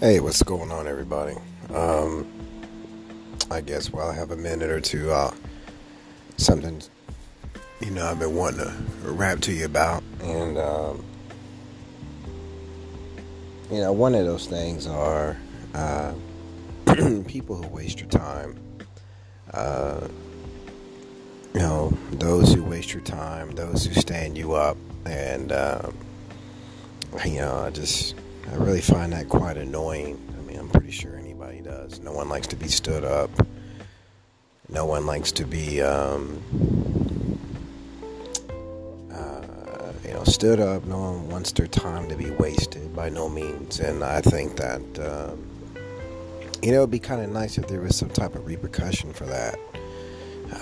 Hey, what's going on, everybody? Um, I guess while I have a minute or two, uh, something you know I've been wanting to rap to you about, and um, you know one of those things are uh, people who waste your time. Uh, you know those who waste your time, those who stand you up, and um, you know I just I really find that quite annoying. I mean, I'm pretty sure anybody does. No one likes to be stood up. No one likes to be, um, uh, you know, stood up. No one wants their time to be wasted by no means. And I think that, um, you know, it'd be kind of nice if there was some type of repercussion for that.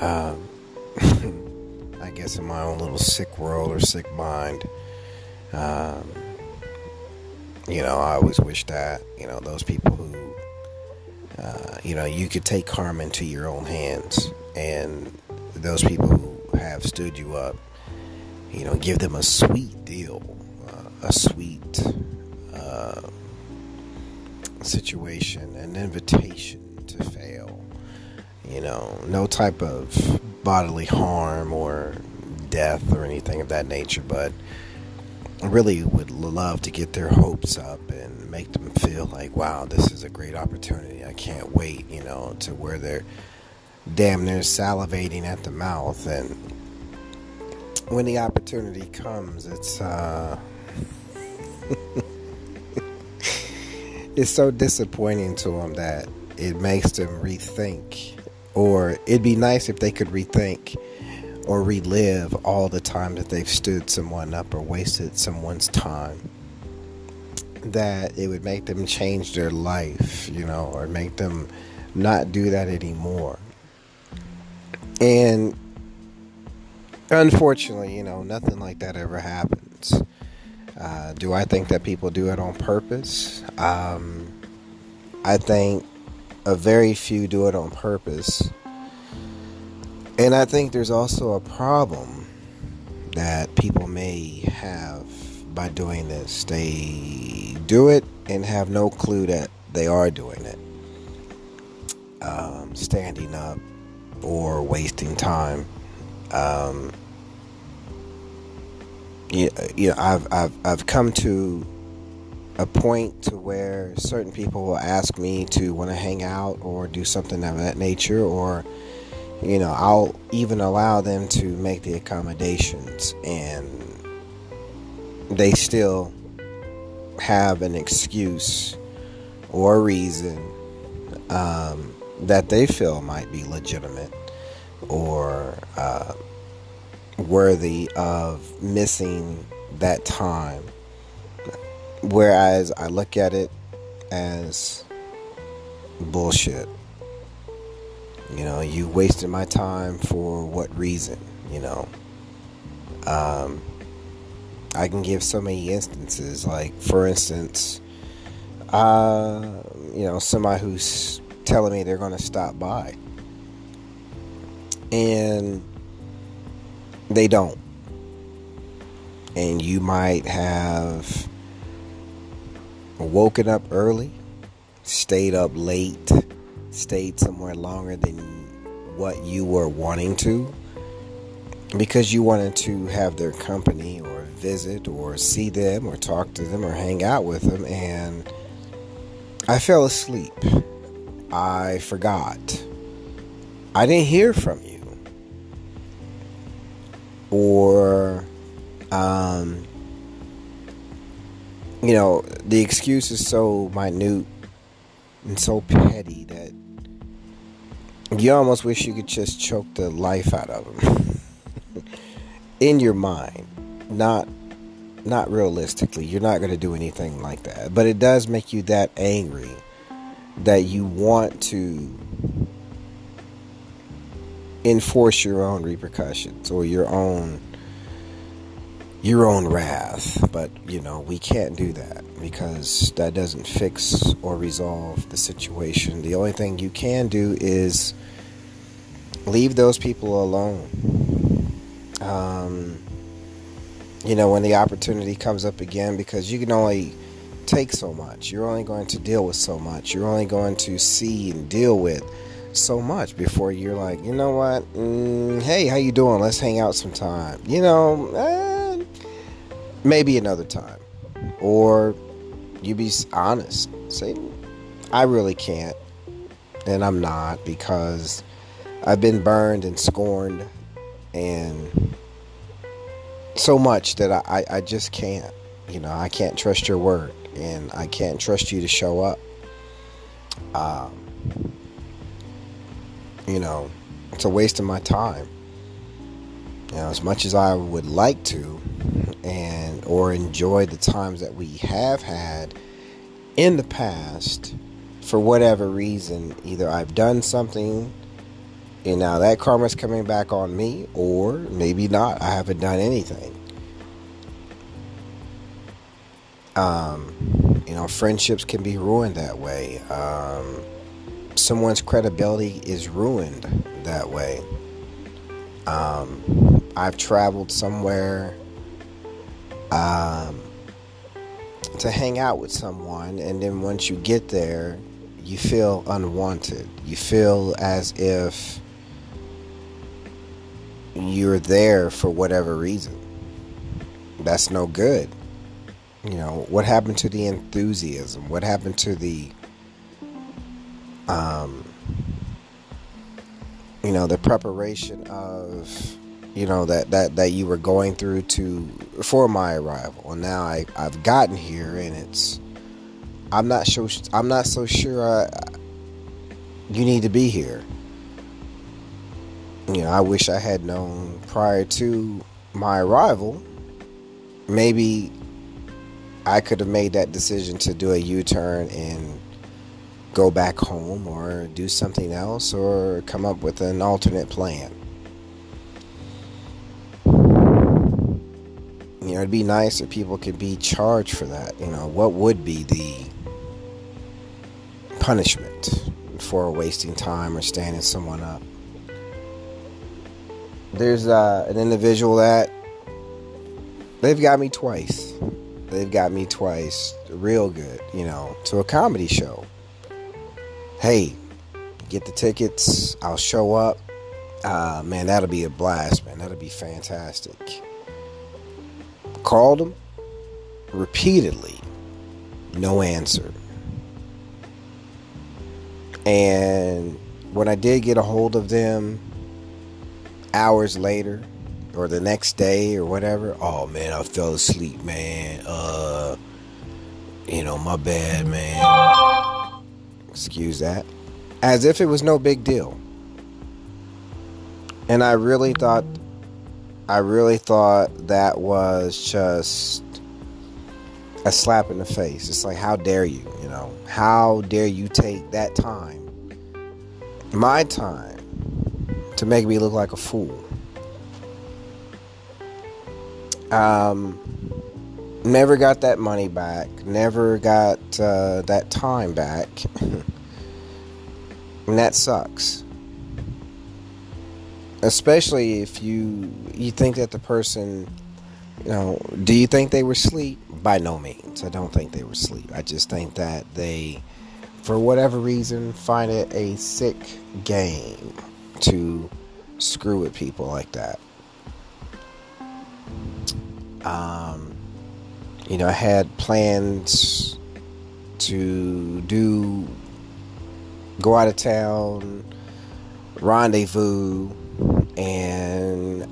Um, I guess in my own little sick world or sick mind. Um, you know, I always wish that, you know, those people who, uh, you know, you could take karma into your own hands and those people who have stood you up, you know, give them a sweet deal, uh, a sweet uh, situation, an invitation to fail. You know, no type of bodily harm or death or anything of that nature, but really would love to get their hopes up and make them feel like, wow, this is a great opportunity. I can't wait, you know, to where they're damn near salivating at the mouth. And when the opportunity comes, it's, uh, it's so disappointing to them that it makes them rethink. Or it'd be nice if they could rethink or relive all the time that they've stood someone up or wasted someone's time that it would make them change their life, you know, or make them not do that anymore. And unfortunately, you know, nothing like that ever happens. Uh, do I think that people do it on purpose? Um, I think a very few do it on purpose. And I think there's also a problem that people may have by doing this. They do it and have no clue that they are doing it. Um, standing up or wasting time. Um, yeah, yeah, I've, I've, I've come to a point to where certain people will ask me to want to hang out or do something of that nature or you know, I'll even allow them to make the accommodations and they still have an excuse or reason um, that they feel might be legitimate or uh, worthy of missing that time. Whereas I look at it as bullshit. You know, you wasted my time for what reason? You know, um, I can give so many instances. Like, for instance, uh, you know, somebody who's telling me they're going to stop by, and they don't, and you might have woken up early, stayed up late stayed somewhere longer than what you were wanting to because you wanted to have their company or visit or see them or talk to them or hang out with them and I fell asleep. I forgot. I didn't hear from you. Or um you know, the excuse is so minute and so petty that you almost wish you could just choke the life out of them in your mind not not realistically you're not going to do anything like that. But it does make you that angry that you want to enforce your own repercussions or your own your own wrath. But you know we can't do that because that doesn't fix or resolve the situation the only thing you can do is leave those people alone. Um, you know, when the opportunity comes up again, because you can only take so much. You're only going to deal with so much. You're only going to see and deal with so much before you're like, you know what? Mm, hey, how you doing? Let's hang out sometime. You know, eh, maybe another time. Or you be honest. Say, I really can't. And I'm not because I've been burned and scorned and so much that I, I, I just can't. You know, I can't trust your word and I can't trust you to show up. Um, you know, it's a waste of my time. Know, as much as I would like to, and or enjoy the times that we have had in the past, for whatever reason, either I've done something, and now that karma's coming back on me, or maybe not. I haven't done anything. Um, you know, friendships can be ruined that way. Um, someone's credibility is ruined that way. Um, I've traveled somewhere um, to hang out with someone, and then once you get there, you feel unwanted. You feel as if you're there for whatever reason. That's no good. You know, what happened to the enthusiasm? What happened to the um you know, the preparation of you know that that that you were going through to for my arrival. And now I I've gotten here and it's I'm not sure I'm not so sure I, you need to be here. You know, I wish I had known prior to my arrival. Maybe I could have made that decision to do a U turn and go back home or do something else or come up with an alternate plan. Know, it'd be nice if people could be charged for that. You know, what would be the punishment for wasting time or standing someone up? There's uh, an individual that they've got me twice they've got me twice real good, you know, to a comedy show. Hey, get the tickets, I'll show up. Uh, man, that'll be a blast, man. That'll be fantastic. Called them repeatedly, no answer. And when I did get a hold of them hours later, or the next day or whatever. Oh man, I fell asleep, man. Uh, you know, my bad, man. Excuse that. As if it was no big deal. And I really thought, I really thought that was just a slap in the face. It's like, how dare you, you know? How dare you take that time, my time, to make me look like a fool? Um, never got that money back. Never got uh, that time back. and that sucks. Especially if you you think that the person, you know, do you think they were asleep? By no means. I don't think they were asleep. I just think that they, for whatever reason, find it a sick game to screw with people like that. Um, you know, I had plans to do go out of town, rendezvous, and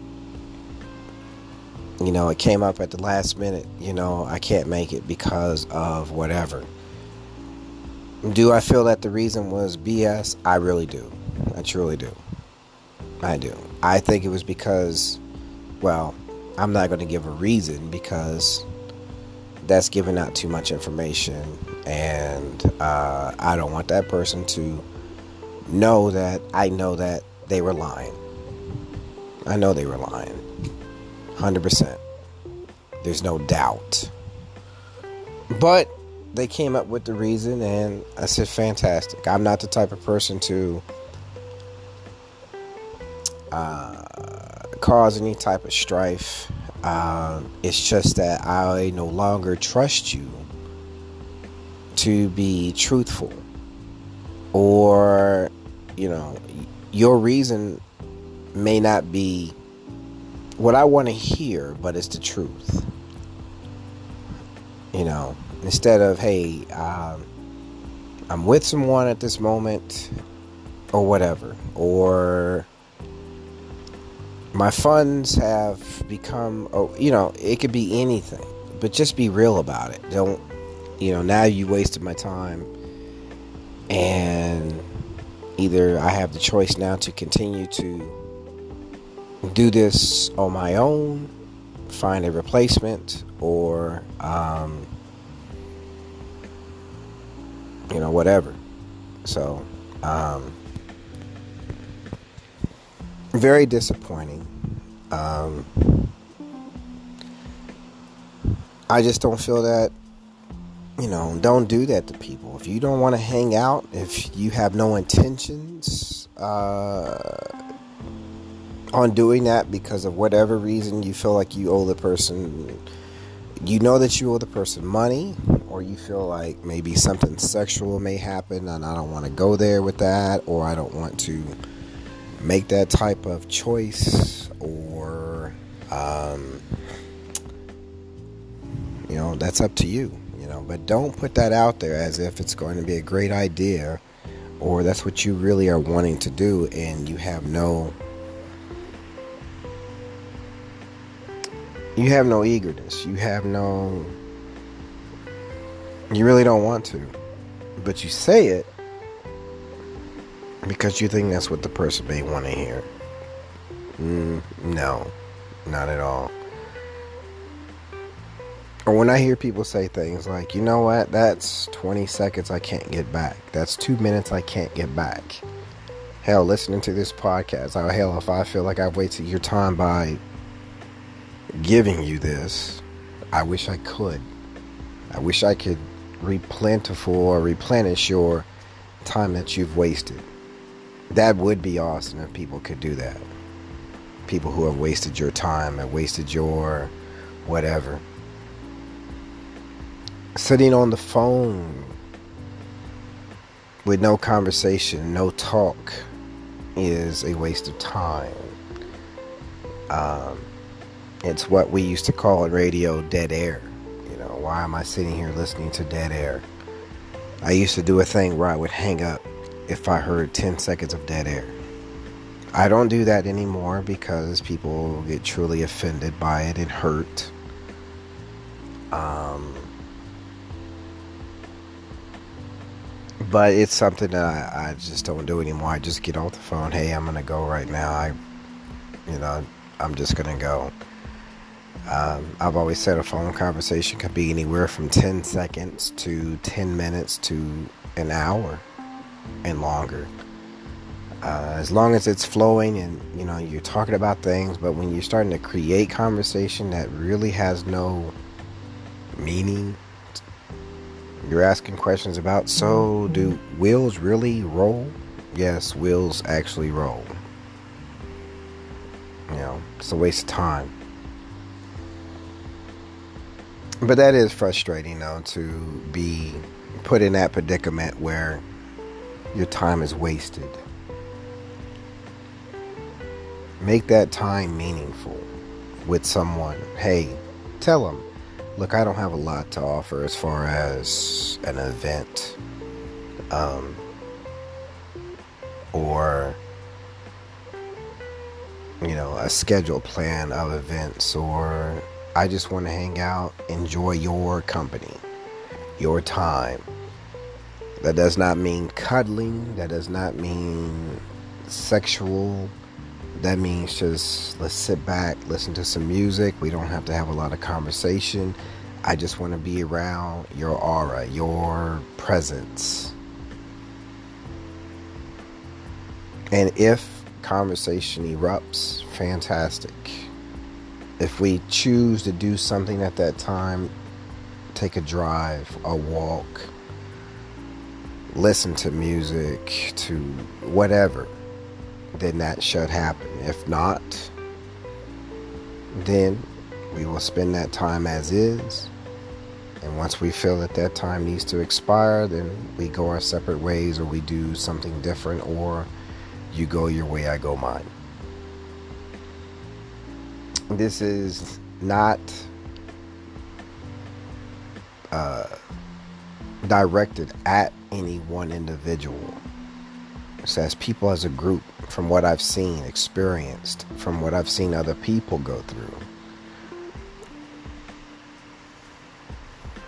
you know, it came up at the last minute. You know, I can't make it because of whatever. Do I feel that the reason was BS? I really do. I truly do. I do. I think it was because, well, I'm not going to give a reason because that's giving out too much information, and uh, I don't want that person to know that I know that they were lying. I know they were lying. 100%. There's no doubt. But they came up with the reason, and I said, fantastic. I'm not the type of person to. Uh, cause any type of strife. Uh, it's just that I no longer trust you to be truthful or you know your reason may not be what I want to hear, but it's the truth. You know, instead of, hey, um, I'm with someone at this moment, or whatever, or my funds have become, oh, you know, it could be anything, but just be real about it. Don't, you know, now you wasted my time, and either I have the choice now to continue to do this on my own, find a replacement, or, um, you know, whatever. So, um, very disappointing. Um, I just don't feel that, you know, don't do that to people. If you don't want to hang out, if you have no intentions, uh, on doing that because of whatever reason you feel like you owe the person you know that you owe the person money or you feel like maybe something sexual may happen and I don't want to go there with that or I don't want to make that type of choice or um, you know that's up to you you know but don't put that out there as if it's going to be a great idea or that's what you really are wanting to do and you have no you have no eagerness. You have no. You really don't want to. But you say it because you think that's what the person may want to hear. Mm, no, not at all. Or when I hear people say things like, you know what, that's 20 seconds I can't get back. That's two minutes I can't get back. Hell, listening to this podcast, oh, hell, if I feel like I've wasted your time by giving you this. I wish I could. I wish I could replentiful or replenish your time that you've wasted. That would be awesome if people could do that. People who have wasted your time and wasted your whatever. Sitting on the phone with no conversation, no talk, is a waste of time. Um, it's what we used to call in radio dead air. You know, why am I sitting here listening to dead air? I used to do a thing where I would hang up if I heard 10 seconds of dead air. I don't do that anymore because people get truly offended by it and hurt. Um, but it's something that I, I just don't do anymore. I just get off the phone. Hey, I'm gonna go right now. I, you know, I'm just gonna go. Um, I've always said a phone conversation can be anywhere from 10 seconds to 10 minutes to an hour and longer. Uh, as long as it's flowing and you know you're talking about things, but when you're starting to create conversation that really has no meaning, you're asking questions about. So, do wheels really roll? Yes, wheels actually roll. You know, it's a waste of time but that is frustrating though to be put in that predicament where your time is wasted. Make that time meaningful with someone. Hey tell them look i don't have a lot to offer as far as an event um, or you know a scheduled plan of events or I just want to hang out, enjoy your company, your time. That does not mean cuddling, that does not mean sexual. That means just let's sit back, listen to some music. We don't have to have a lot of conversation. I just want to be around your aura, your presence. And if conversation erupts, fantastic if we choose to do something at that time, take a drive, a walk, listen to music, to whatever, then that should happen. If not, then we will spend that time as is And once we feel that that time needs to expire, then we go our separate ways or we do something different, or you go your way, I go mine. This is not uh, directed at any one individual. It says people as a group, from what I've seen, experienced, from what I've seen other people go through.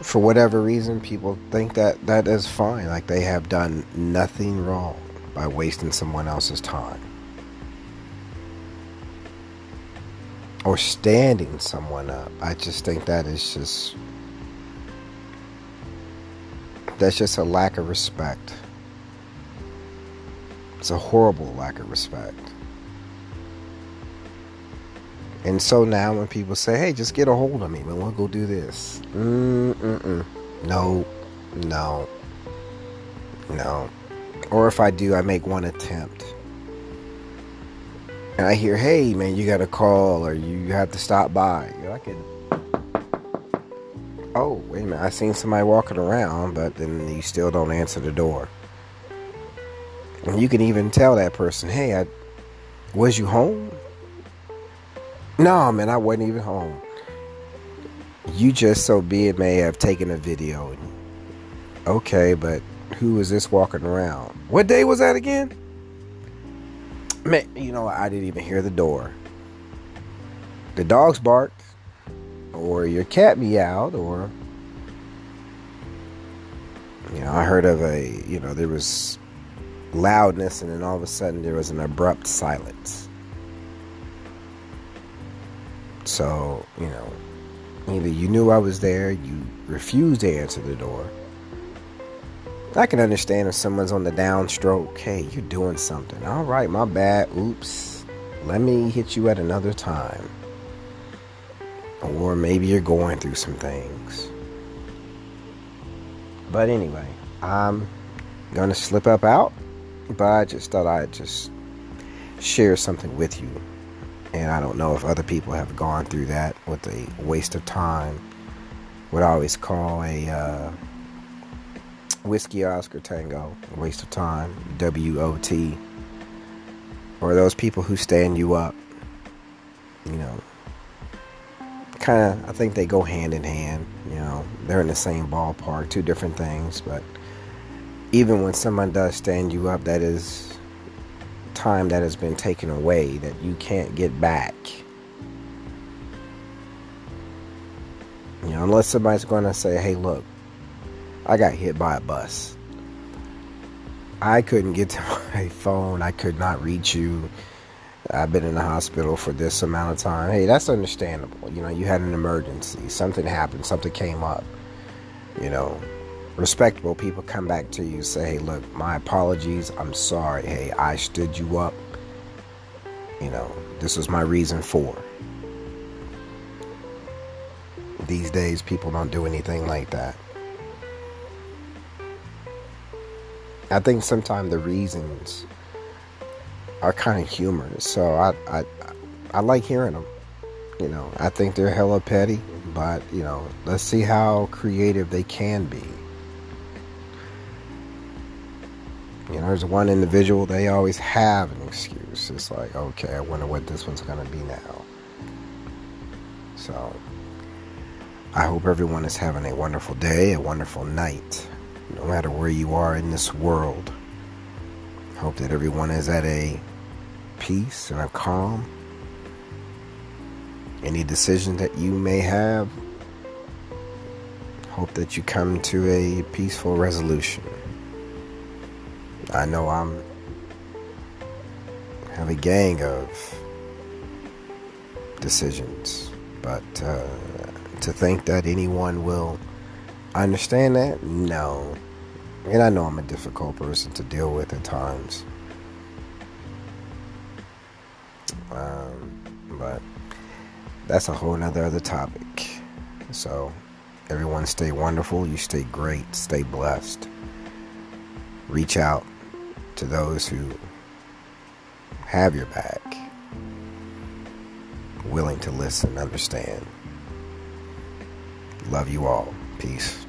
For whatever reason, people think that that is fine, like they have done nothing wrong by wasting someone else's time. Or standing someone up. I just think that is just that's just a lack of respect. It's a horrible lack of respect. And so now when people say, hey, just get a hold of me, man, we'll go do this. Mm-mm-mm. No, no, no. Or if I do, I make one attempt. And I hear, hey, man, you got to call or you have to stop by. You know, I can oh, wait a minute, I seen somebody walking around, but then you still don't answer the door. And you can even tell that person, hey, I, was you home? No, man, I wasn't even home. You just so be it may have taken a video. Okay, but who was this walking around? What day was that again? Man, you know, I didn't even hear the door. The dogs barked or your cat meowed or you know i heard of a you know there was loudness and then all of a sudden there was an abrupt silence so you know either you knew i was there you refused to answer the door i can understand if someone's on the downstroke hey you're doing something all right my bad oops let me hit you at another time or maybe you're going through some things. But anyway, I'm going to slip up out, but I just thought I'd just share something with you. And I don't know if other people have gone through that with a waste of time, what I always call a uh, whiskey Oscar tango, waste of time, W O T. Or those people who stand you up, you know, kind of, I think they go hand in hand. You know, they're in the same ballpark, two different things. But even when someone does stand you up, that is time that has been taken away that you can't get back. You know, unless somebody's going to say, hey, look, I got hit by a bus. I couldn't get to my phone. I could not reach you. I've been in the hospital for this amount of time. Hey, that's understandable. You know, you had an emergency, something happened, something came up. You know, respectable people come back to you say, hey, look, my apologies. I'm sorry. Hey, I stood you up. You know, this was my reason for. These days, people don't do anything like that. I think sometimes the reasons are kind of humorous. So I, I, I like hearing them. You know, I think they're hella petty, but you know, let's see how creative they can be. You know, there's one individual they always have an excuse. It's like, okay, I wonder what this one's gonna be now. So, I hope everyone is having a wonderful day, a wonderful night, no matter where you are in this world. Hope that everyone is at a peace and a calm. Any decision that you may have, hope that you come to a peaceful resolution. I know I'm have a gang of decisions, but uh, to think that anyone will understand that, no. And I know I'm a difficult person to deal with at times. Um, but that's a whole nother other topic. So everyone stay wonderful, you stay great, stay blessed. Reach out to those who have your back, willing to listen, understand. Love you all. Peace.